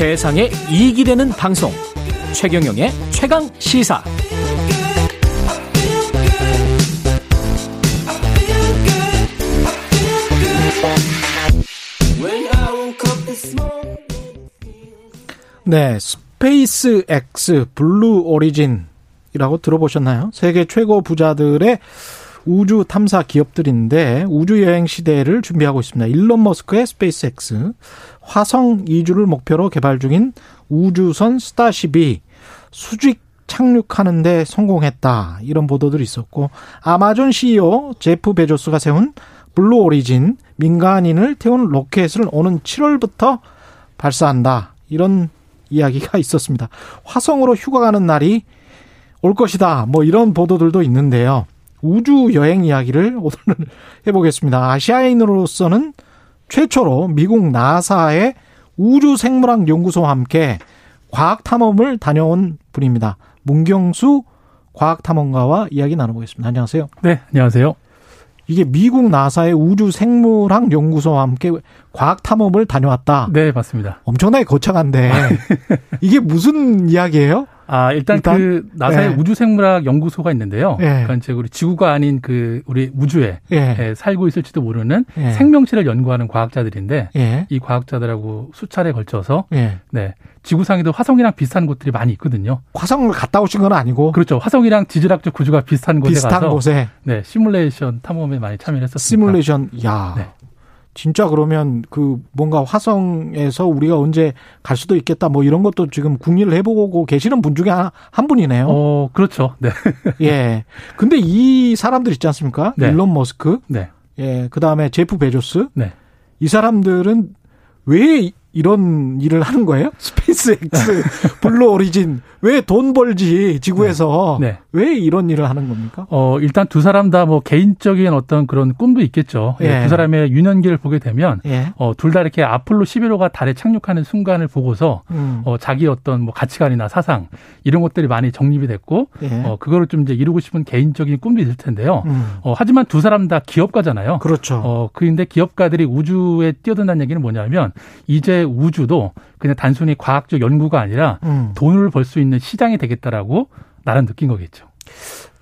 세상에 이익이 되는 방송 최경영의 최강 시사 네, 스페이스 X 블루 오리진이라고 들어보셨나요? 세계 최고 부자들의 우주 탐사 기업들인데 우주 여행 시대를 준비하고 있습니다. 일론 머스크의 스페이스 X 화성 이주를 목표로 개발 중인 우주선 스타쉽이 수직 착륙하는데 성공했다. 이런 보도들이 있었고 아마존 CEO 제프 베조스가 세운 블루 오리진 민간인을 태운 로켓을 오는 7월부터 발사한다. 이런 이야기가 있었습니다. 화성으로 휴가 가는 날이 올 것이다. 뭐 이런 보도들도 있는데요. 우주 여행 이야기를 오늘 해보겠습니다. 아시아인으로서는 최초로 미국 나사의 우주 생물학 연구소와 함께 과학 탐험을 다녀온 분입니다. 문경수 과학 탐험가와 이야기 나눠보겠습니다. 안녕하세요. 네, 안녕하세요. 이게 미국 나사의 우주 생물학 연구소와 함께 과학 탐험을 다녀왔다. 네, 맞습니다. 엄청나게 거창한데 이게 무슨 이야기예요? 아, 일단, 일단 그 나사의 네. 우주생물학 연구소가 있는데요. 네. 그러니까 이제 우리 지구가 아닌 그 우리 우주에 네. 살고 있을지도 모르는 생명체를 연구하는 과학자들인데 이 과학자들하고 수차례 걸쳐서 네. 지구상에도 화성이랑 비슷한 곳들이 많이 있거든요. 화성을 갔다 오신 건 아니고 그렇죠. 화성이랑 지질학적 구조가 비슷한 곳에 비슷한 가서 곳에 네, 시뮬레이션 탐험에 많이 참여를 했었습니다. 시뮬레이션 야. 진짜 그러면 그 뭔가 화성에서 우리가 언제 갈 수도 있겠다 뭐 이런 것도 지금 궁리를 해보고 계시는 분 중에 한, 한 분이네요. 어, 그렇죠. 네. 예. 근데 이 사람들 있지 않습니까? 네. 일론 머스크. 네. 예. 그 다음에 제프 베조스. 네. 이 사람들은 왜 이런 일을 하는 거예요? 스페이스 X, 블루 오리진. 왜 돈 벌지, 지구에서. 네. 네. 왜 이런 일을 하는 겁니까? 어, 일단 두 사람 다 뭐 개인적인 어떤 그런 꿈도 있겠죠. 예. 두 사람의 유년기를 보게 되면, 예. 어, 둘 다 이렇게 아폴로 11호가 달에 착륙하는 순간을 보고서, 음. 어, 자기 어떤 뭐 가치관이나 사상, 이런 것들이 많이 정립이 됐고, 예. 어, 그거를 좀 이제 이루고 싶은 개인적인 꿈도 있을 텐데요. 음. 어, 하지만 두 사람 다 기업가잖아요. 그렇죠. 어, 그런데 기업가들이 우주에 뛰어든다는 얘기는 뭐냐면, 이제 우주도 그냥 단순히 과학적 연구가 아니라 음. 돈을 벌 수 있는 시장이 되겠다라고 나름 느낀 거겠죠.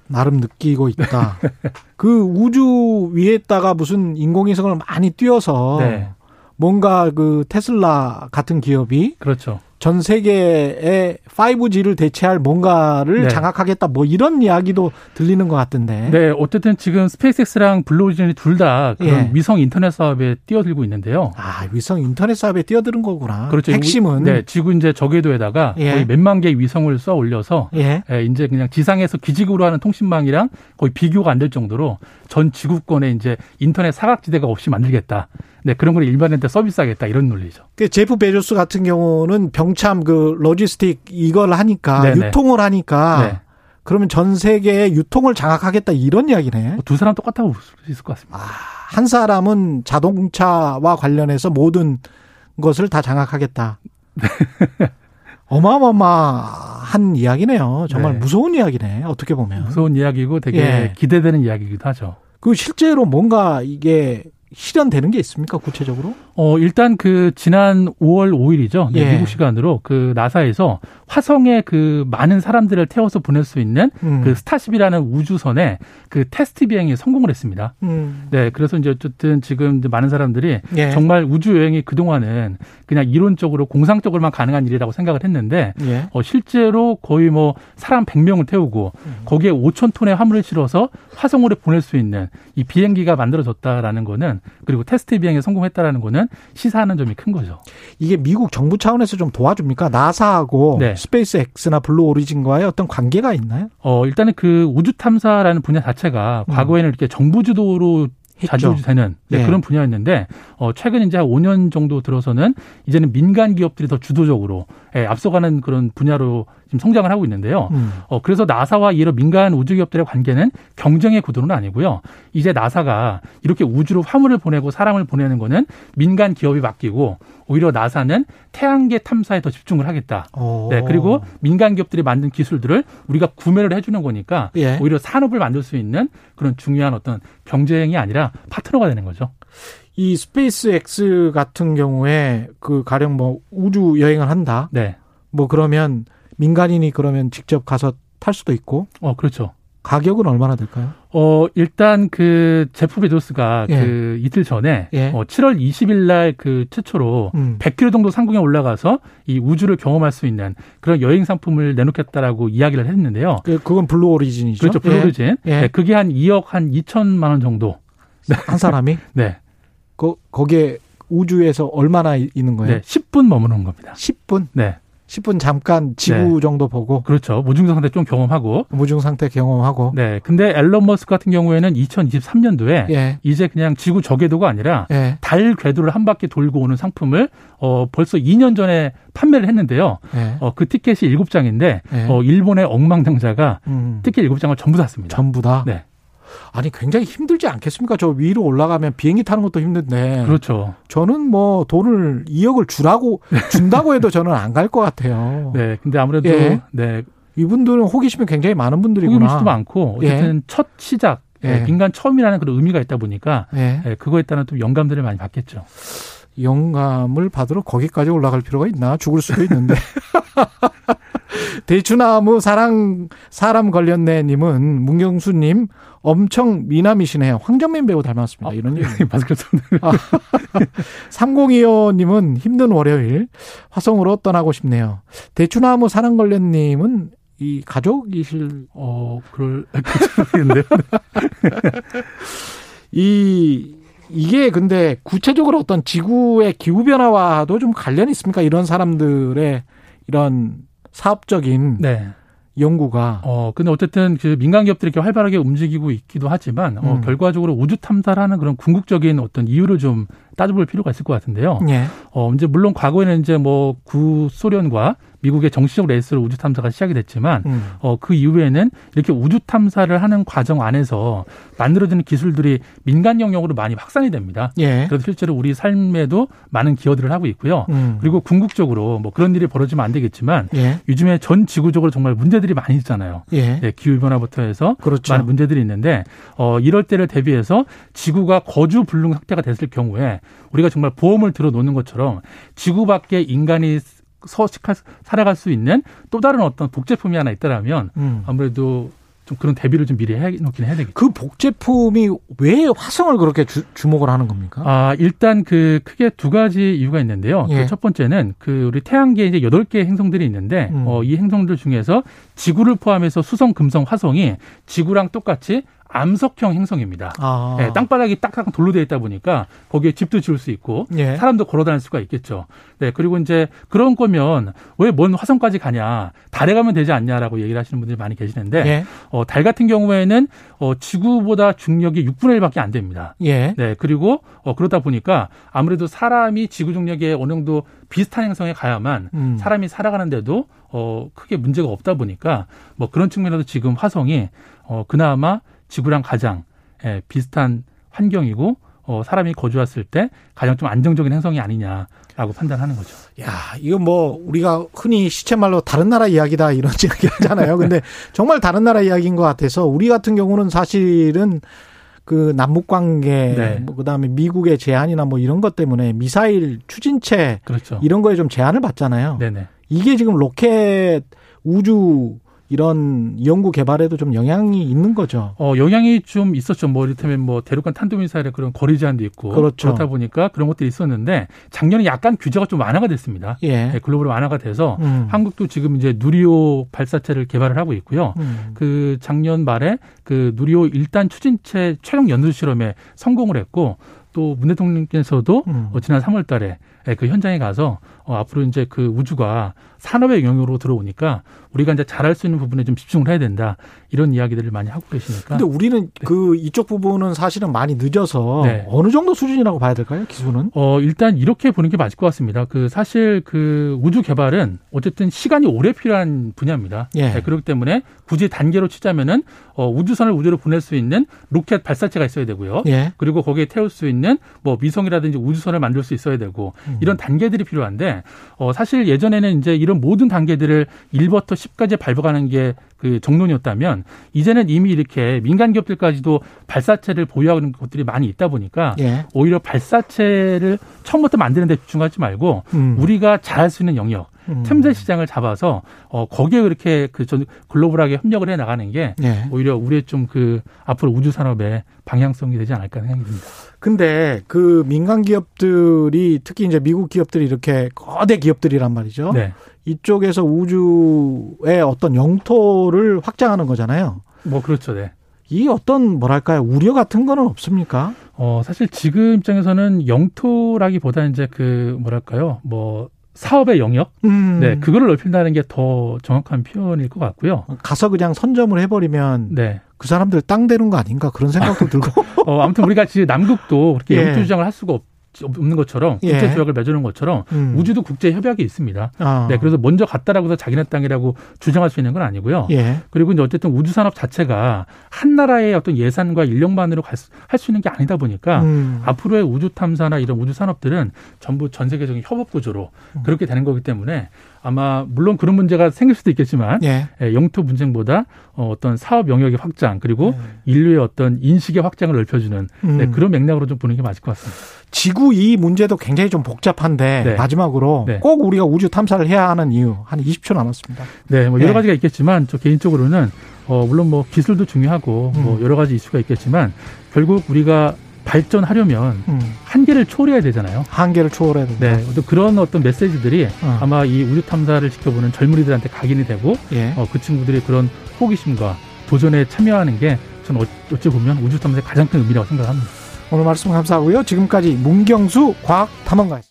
나름 느끼고 있다. 그 우주 위에다가 무슨 인공위성을 많이 띄워서 네. 뭔가 그 테슬라 같은 기업이 그렇죠. 전 세계의 5G를 대체할 뭔가를 네. 장악하겠다 뭐 이런 이야기도 들리는 것 같은데. 네, 어쨌든 지금 스페이스X랑 블루오리진이 둘 다 그런 예. 위성 인터넷 사업에 뛰어들고 있는데요. 아, 위성 인터넷 사업에 뛰어드는 거구나. 그렇죠. 핵심은 네, 지구 이제 저궤도에다가 예. 거의 몇만 개의 위성을 쏘아 올려서 예. 예, 이제 그냥 지상에서 기지국으로 하는 통신망이랑 거의 비교가 안 될 정도로 전 지구권에 이제 인터넷 사각지대가 없이 만들겠다. 네, 그런 걸 일반인한테 서비스하겠다 이런 논리죠. 그 제프 베조스 같은 경우는 병참 그 logistic 이걸 하니까 네네. 유통을 하니까 네. 그러면 전 세계의 유통을 장악하겠다 이런 이야기네. 뭐 두 사람 똑같다고 볼 수 있을 것 같습니다. 아, 한 사람은 자동차와 관련해서 모든 것을 다 장악하겠다. 어마어마한 이야기네요. 정말 네. 무서운 이야기네. 어떻게 보면. 무서운 이야기고 되게 예. 기대되는 이야기이기도 하죠. 그 실제로 뭔가 이게 실현되는 게 있습니까 구체적으로? 어 일단 그 지난 5월 5일이죠. 네, 예. 미국 시간으로 그 나사에서 화성에 그 많은 사람들을 태워서 보낼 수 있는 음. 그 스타쉽이라는 우주선에 그 테스트 비행에 성공을 했습니다. 음. 네, 그래서 이제 어쨌든 지금 이제 많은 사람들이 예. 정말 우주 여행이 그 동안은 그냥 이론적으로 공상적으로만 가능한 일이라고 생각을 했는데 예. 어 실제로 거의 뭐 사람 100명을 태우고 음. 거기에 5천 톤의 화물을 실어서 화성으로 보낼 수 있는 이 비행기가 만들어졌다라는 거는 그리고 테스트 비행에 성공했다라는 거는 시사하는 점이 큰 거죠. 이게 미국 정부 차원에서 좀 도와줍니까? 나사하고 네. 스페이스 X나 블루 오리진과의 어떤 관계가 있나요? 어, 일단은 그 우주 탐사라는 분야 자체가 음. 과거에는 이렇게 정부 주도로 자주 되는 네, 네. 그런 분야였는데 어, 최근 이제 5년 정도 들어서는 이제는 민간 기업들이 더 주도적으로 예, 앞서가는 그런 분야로 지금 성장을 하고 있는데요. 음. 어, 그래서 나사와 이런 민간 우주 기업들의 관계는 경쟁의 구도는 아니고요. 이제 나사가 이렇게 우주로 화물을 보내고 사람을 보내는 거는 민간 기업이 맡기고 오히려 나사는 태양계 탐사에 더 집중을 하겠다. 오. 네, 그리고 민간 기업들이 만든 기술들을 우리가 구매를 해주는 거니까 예. 오히려 산업을 만들 수 있는 그런 중요한 어떤 경쟁이 아니라 파트너가 되는 거죠. 이 스페이스 X 같은 경우에 그 가령 뭐 우주 여행을 한다. 네. 뭐 그러면 민간인이 그러면 직접 가서 탈 수도 있고. 어, 그렇죠. 가격은 얼마나 될까요? 어, 일단 그 제프 베조스가 예. 그 이틀 전에 예. 어, 7월 20일 날 그 최초로 음. 100km 정도 상공에 올라가서 이 우주를 경험할 수 있는 그런 여행 상품을 내놓겠다라고 이야기를 했는데요. 그 그건 블루 오리진이죠. 그렇죠. 블루오리진. 예. 네, 그게 한 2억 한 2천만 원 정도. 예. 한 사람이 네. 그 거기에 우주에서 얼마나 이- 있는 거예요? 네. 10분 머무는 겁니다. 10분? 네. 10분 잠깐 지구 정도 보고 그렇죠. 무중성 상태 좀 경험하고. 무중 상태 경험하고. 네. 근데 앨런 머스크 같은 경우에는 2023년도에 예. 이제 그냥 지구 저궤도가 아니라 예. 달 궤도를 한 바퀴 돌고 오는 상품을 어 벌써 2년 전에 판매를 했는데요. 예. 어그 티켓이 7장인데 예. 어 일본의 억망장자가 음. 티켓 7장을 전부 샀습니다. 전부 다. 네. 아니 굉장히 힘들지 않겠습니까? 저 위로 올라가면 비행기 타는 것도 힘든데. 그렇죠. 저는 뭐 돈을 2억을 주라고 준다고 해도 저는 안 갈 것 같아요. 네. 근데 아무래도 예. 네. 이분들은 호기심이 굉장히 많은 분들이구나. 호기심도 많고 어쨌든 첫 시작 예. 예, 민간 처음이라는 그런 의미가 있다 보니까 예. 예, 그거에 따른 또 영감들을 많이 받겠죠. 영감을 받으러 거기까지 올라갈 필요가 있나? 죽을 수도 있는데. 대추나무 사랑 사람 걸렸네님은 문경수님 엄청 미남이시네요. 황정민 배우 닮았습니다. 이런 얘기. 마스크 썼는데. 3025님은 힘든 월요일 화성으로 떠나고 싶네요. 대추나무 사랑 걸렸님은 이 가족이실 어, 그럴 모르겠는데요. 이 이게 근데 구체적으로 어떤 지구의 기후 변화와도 좀 관련이 있습니까? 이런 사람들의 이런 사업적인 네. 연구가 어, 근데 어쨌든 그 민간 기업들이 이렇게 활발하게 움직이고 있기도 하지만 어, 음. 결과적으로 우주 탐사를 하는 그런 궁극적인 어떤 이유를 좀 따져볼 필요가 있을 것 같은데요. 예. 어, 이제 물론 과거에는 이제 뭐 구소련과 미국의 정치적 레이스로 우주 탐사가 시작이 됐지만 음. 어, 그 이후에는 이렇게 우주 탐사를 하는 과정 안에서 만들어지는 기술들이 민간 영역으로 많이 확산이 됩니다. 예. 그래서 실제로 우리 삶에도 많은 기여들을 하고 있고요. 음. 그리고 궁극적으로 뭐 그런 일이 벌어지면 안 되겠지만 예. 요즘에 전 지구적으로 정말 문제들이 많이 있잖아요. 예. 네, 기후 변화부터 해서 그렇죠. 많은 문제들이 있는데 어 이럴 때를 대비해서 지구가 거주 불능 상태가 됐을 경우에 우리가 정말 보험을 들어 놓는 것처럼 지구 밖에 인간이 서식할 살아갈 수 있는 또 다른 어떤 복제품이 하나 있다라면 음. 아무래도 좀 그런 대비를 좀 미리 해 놓긴 해야 되겠죠. 그 복제품이 왜 화성을 그렇게 주, 주목을 하는 겁니까? 아, 일단 그 크게 두 가지 이유가 있는데요. 예. 그첫 번째는 그 우리 태양계에 이제 여덟 개의 행성들이 있는데 음. 어, 이 행성들 중에서 지구를 포함해서 수성, 금성, 화성이 지구랑 똑같이 암석형 행성입니다. 아. 예, 땅바닥이 딱딱 돌로 되어 있다 보니까 거기에 집도 지을 수 있고 예. 사람도 걸어 다닐 수가 있겠죠. 네, 그리고 이제 그런 거면 왜 먼 화성까지 가냐? 달에 가면 되지 않냐라고 얘기를 하시는 분들이 많이 계시는데 예. 어, 달 같은 경우에는 어, 지구보다 중력이 6분의 1밖에 안 됩니다. 예. 네, 그리고 어, 그러다 보니까 아무래도 사람이 지구 중력에 어느 정도 비슷한 행성에 가야만 음. 사람이 살아가는데도 어, 크게 문제가 없다 보니까 뭐 그런 측면에서 지금 화성이 어, 그나마 지구랑 가장 예, 비슷한 환경이고 어, 사람이 거주했을 때 가장 좀 안정적인 행성이 아니냐라고 판단하는 거죠. 야, 이거 뭐 우리가 흔히 시체 말로 다른 나라 이야기다 이런 이야기 하잖아요. 근데 정말 다른 나라 이야기인 것 같아서 우리 같은 경우는 사실은 그 남북 관계, 네. 뭐 그다음에 미국의 제한이나 뭐 이런 것 때문에 미사일 추진체 그렇죠. 이런 거에 좀 제한을 받잖아요. 네네. 이게 지금 로켓 우주 이런 연구 개발에도 좀 영향이 있는 거죠. 어, 영향이 좀 있었죠. 뭐, 이를테면 뭐, 대륙간 탄도미사일의 그런 거리 제한도 있고. 그렇죠. 다 보니까 그런 것들이 있었는데, 작년에 약간 규제가 좀 완화가 됐습니다. 예. 네, 글로벌 완화가 돼서, 음. 한국도 지금 이제 누리호 발사체를 개발을 하고 있고요. 음. 그 작년 말에 그 누리호 일단 추진체 최종 연수 실험에 성공을 했고, 또 문 대통령께서도 음. 어, 지난 3월 달에 예, 그 현장에 가서 어, 앞으로 이제 그 우주가 산업의 영역으로 들어오니까 우리가 이제 잘할 수 있는 부분에 좀 집중을 해야 된다. 이런 이야기들을 많이 하고 계시니까. 근데 우리는 그 이쪽 부분은 사실은 많이 늦어서 네. 어느 정도 수준이라고 봐야 될까요? 기술은? 어, 일단 이렇게 보는 게 맞을 것 같습니다. 그 사실 그 우주 개발은 어쨌든 시간이 오래 필요한 분야입니다. 예. 네, 그렇기 때문에 굳이 단계로 치자면은 어, 우주선을 우주로 보낼 수 있는 로켓 발사체가 있어야 되고요. 예. 그리고 거기에 태울 수 있는 뭐 위성이라든지 우주선을 만들 수 있어야 되고 음. 이런 단계들이 필요한데 어 사실 예전에는 이제 이런 모든 단계들을 1부터 10까지 밟아가는 게 그 정론이었다면 이제는 이미 이렇게 민간 기업들까지도 발사체를 보유하는 것들이 많이 있다 보니까 예. 오히려 발사체를 처음부터 만드는 데 집중하지 말고 음. 우리가 잘할 수 있는 영역 음. 틈새 시장을 잡아서 어 거기에 그렇게 그 전 글로벌하게 협력을 해 나가는 게 네. 오히려 우리의 좀 그 앞으로 우주 산업의 방향성이 되지 않을까 생각이 듭니다. 근데 그 민간 기업들이 특히 이제 미국 기업들이 이렇게 거대 기업들이란 말이죠. 네. 이쪽에서 우주의 어떤 영토를 확장하는 거잖아요. 뭐 그렇죠. 네. 이 어떤 뭐랄까요 우려 같은 거는 없습니까? 어 사실 지금 입장에서는 영토라기보다는 이제 그 뭐랄까요 뭐 사업의 영역, 음. 네 그거를 넓힌다는 게 더 정확한 표현일 것 같고요. 가서 그냥 선점을 해버리면 네. 그 사람들 땅 되는 거 아닌가 그런 생각도 들고. 어, 아무튼 우리가 지금 남극도 그렇게 예. 영토 주장을 할 수가 없. 없는 것처럼 국제 예. 조약을 맺어놓은 것처럼 음. 우주도 국제 협약이 있습니다. 아. 네, 그래서 먼저 갔다라고 해서 자기네 땅이라고 주장할 수 있는 건 아니고요. 예. 그리고 이제 어쨌든 우주 산업 자체가 한 나라의 어떤 예산과 인력만으로 할 수 있는 게 아니다 보니까 음. 앞으로의 우주 탐사나 이런 우주 산업들은 전부 전 세계적인 협업 구조로 음. 그렇게 되는 거기 때문에 아마 물론 그런 문제가 생길 수도 있겠지만 예. 예 영토 분쟁보다 어, 어떤 사업 영역의 확장 그리고 예. 인류의 어떤 인식의 확장을 넓혀주는 네, 음. 네, 그런 맥락으로 좀 보는 게 맞을 것 같습니다. 지구 이 문제도 굉장히 좀 복잡한데 네. 마지막으로 네. 꼭 우리가 우주 탐사를 해야 하는 이유 한 20초 남았습니다. 네, 뭐 여러 예. 가지가 있겠지만 저 개인적으로는 어, 물론 뭐 기술도 중요하고 뭐 음. 뭐 여러 가지 이슈가 있겠지만 결국 우리가 발전하려면 음. 한계를 초월해야 되잖아요. 한계를 초월해야 된다. 네, 또 그런 어떤 메시지들이 어. 아마 이 우주 탐사를 지켜보는 젊은이들한테 각인이 되고 예. 어, 그 친구들이 그런 호기심과 도전에 참여하는 게 저는 어찌 보면 우주 탐사의 가장 큰 의미라고 생각합니다. 오늘 말씀 감사하고요. 지금까지 문경수 과학 탐험가였습니다.